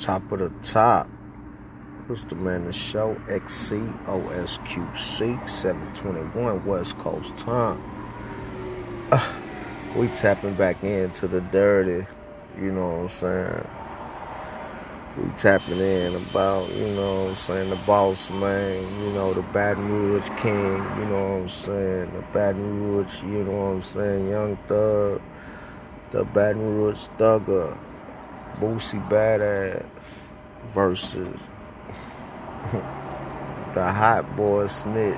Top of the top. Who's the man the show? XCOSQC 721 West Coast time. Uh, we tapping back into the dirty, you know what I'm saying? We tapping in about, you know what I'm saying, the boss man, you know, the Baton Rouge king, you know what I'm saying, the Baton Rouge, you know what I'm saying, young thug, the Baton Rouge thugger, Boosie Badass versus the hot boy snitch,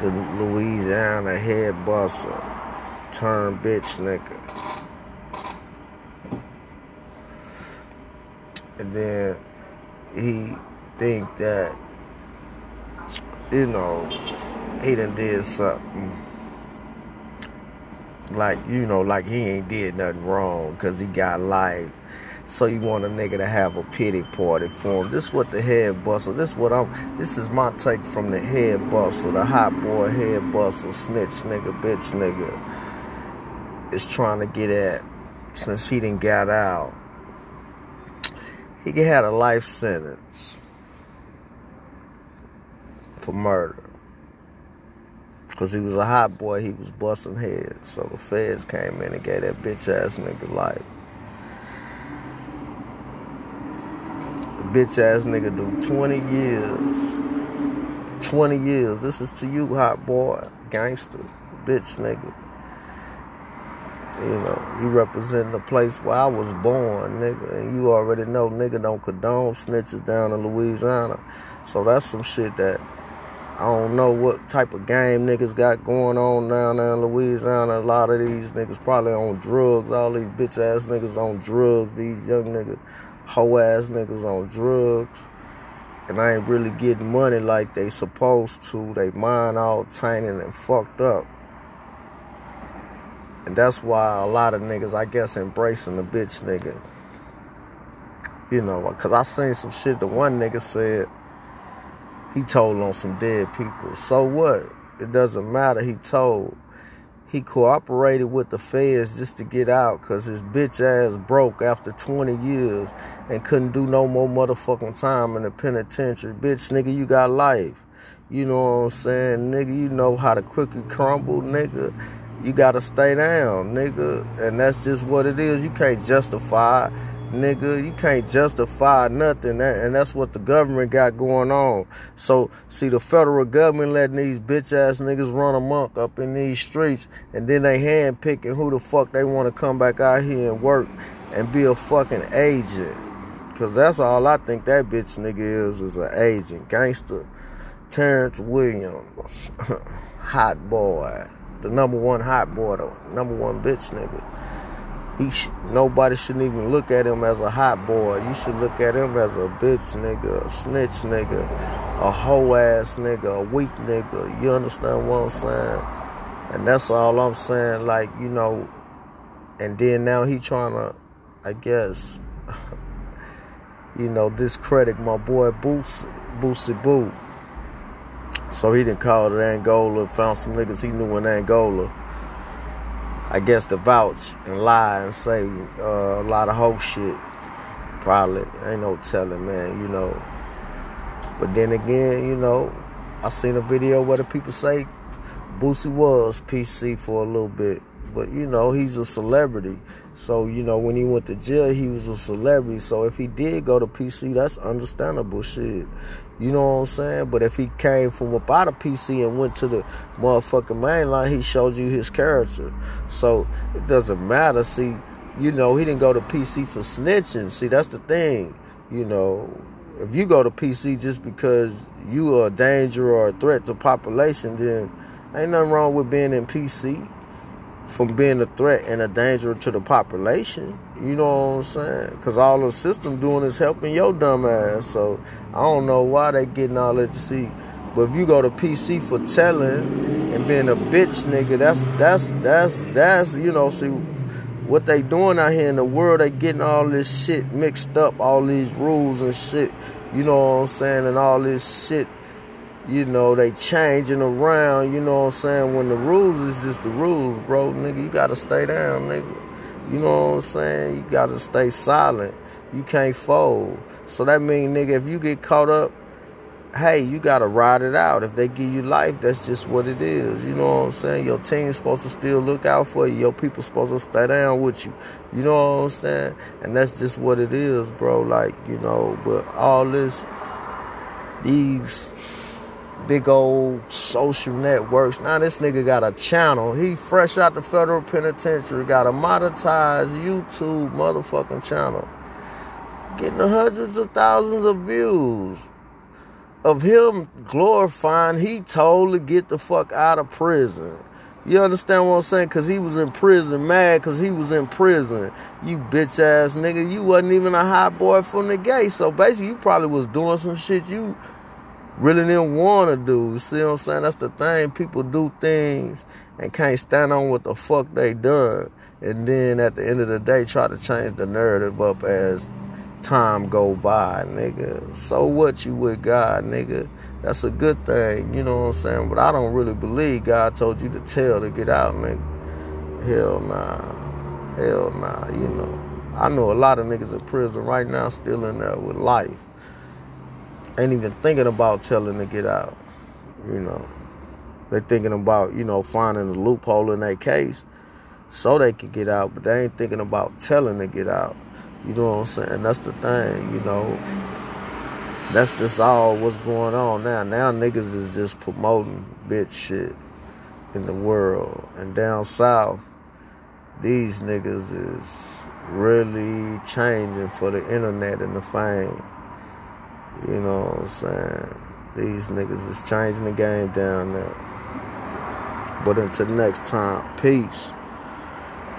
the Louisiana head buster, turn bitch nigga. And then he think that, you know, he done did something like, you know, like he ain't did nothing wrong because he got life so you want a nigga to have a pity party for him. This is what the head bustle. This what I'm. This is my take from the head bustle, the hot boy head bustle, snitch nigga, bitch nigga. Is trying to get at since he didn't got out. He had a life sentence for murder. Cause he was a hot boy, he was busting heads. So the feds came in and gave that bitch ass nigga life. The bitch ass nigga do 20 years. 20 years. This is to you, hot boy, gangster, bitch nigga. You know, you represent the place where I was born, nigga. And you already know nigga don't condone snitches down in Louisiana. So that's some shit that I don't know what type of game niggas got going on down there in Louisiana. A lot of these niggas probably on drugs. All these bitch ass niggas on drugs. These young niggas hoe ass niggas on drugs and I ain't really getting money like they supposed to. They mind all tainted and fucked up. And that's why a lot of niggas, I guess, embracing the bitch nigga. You know, because I seen some shit the one nigga said he told on some dead people. So what? It doesn't matter. He told he cooperated with the feds just to get out because his bitch ass broke after 20 years and couldn't do no more motherfucking time in the penitentiary. Bitch, nigga, you got life. You know what I'm saying? Nigga, you know how the cookie crumble, nigga. You gotta stay down, nigga. And that's just what it is. You can't justify nigga. You can't justify nothing, and that's what the government got going on. So, see, the federal government letting these bitch ass niggas run amok up in these streets, and then they hand picking who the fuck they want to come back out here and work and be a fucking agent. Cause that's all I think that bitch nigga is, is an agent. Gangster. Terrence Williams. hot boy. The number one hot boy, the number one bitch nigga he sh- nobody shouldn't even look at him as a hot boy. You should look at him as a bitch nigga, a snitch nigga, a hoe ass nigga, a weak nigga. You understand what I'm saying? And that's all I'm saying. Like you know, and then now he trying to, I guess, you know, discredit my boy Boosie, Boosie Boo. So he didn't call it Angola. Found some niggas he knew in Angola I guess, to vouch and lie and say uh, a lot of whole shit. Probably ain't no telling, man. You know. But then again, you know, I seen a video where the people say Boosie was PC for a little bit, but you know he's a celebrity. So you know when he went to jail, he was a celebrity. So if he did go to PC, that's understandable shit. You know what I'm saying? But if he came from up out of PC and went to the motherfucking main line, he showed you his character. So it doesn't matter. See, you know, he didn't go to PC for snitching. See, that's the thing. You know, if you go to PC just because you are a danger or a threat to population, then ain't nothing wrong with being in PC from being a threat and a danger to the population. You know what I'm saying? Because all the system doing is helping your dumb ass. So I don't know why they getting all that to see. But if you go to PC for telling and being a bitch nigga, that's that's that's that's you know see what they doing out here in the world. They getting all this shit mixed up, all these rules and shit. You know what I'm saying? And all this shit you know, they changing around, you know what I'm saying? When the rules is just the rules, bro, nigga, you gotta stay down, nigga. You know what I'm saying? You gotta stay silent. You can't fold. So that mean, nigga, if you get caught up, hey, you gotta ride it out. If they give you life, that's just what it is. You know what I'm saying? Your team's supposed to still look out for you. Your people supposed to stay down with you. You know what I'm saying? And that's just what it is, bro. Like, you know, but all this, these big old social networks. Now this nigga got a channel. He fresh out the federal penitentiary, got a monetized YouTube motherfucking channel. Getting hundreds of thousands of views of him glorifying he told to get the fuck out of prison. You understand what I'm saying? Cause he was in prison, mad cause he was in prison. You bitch ass nigga, you wasn't even a hot boy from the gate. So basically you probably was doing some shit you really didn't want to do. See what I'm saying? That's the thing. People do things and can't stand on what the fuck they done. And then at the end of the day try to change the narrative up as time go by, nigga. So what you with God, nigga? That's a good thing, you know what I'm saying? But I don't really believe God told you to tell to get out, nigga. Hell nah. Hell nah, you know. I know a lot of niggas in prison right now still in there with life. Ain't even thinking about telling to get out, you know. They thinking about, you know, finding a loophole in their case so they could get out, but they ain't thinking about telling to get out. You know what I'm saying? That's the thing, you know. That's just all what's going on now. Now niggas is just promoting bitch shit in the world. And down south, these niggas is really changing for the internet and the fame. You know what I'm saying? These niggas is changing the game down there. But until next time, peace.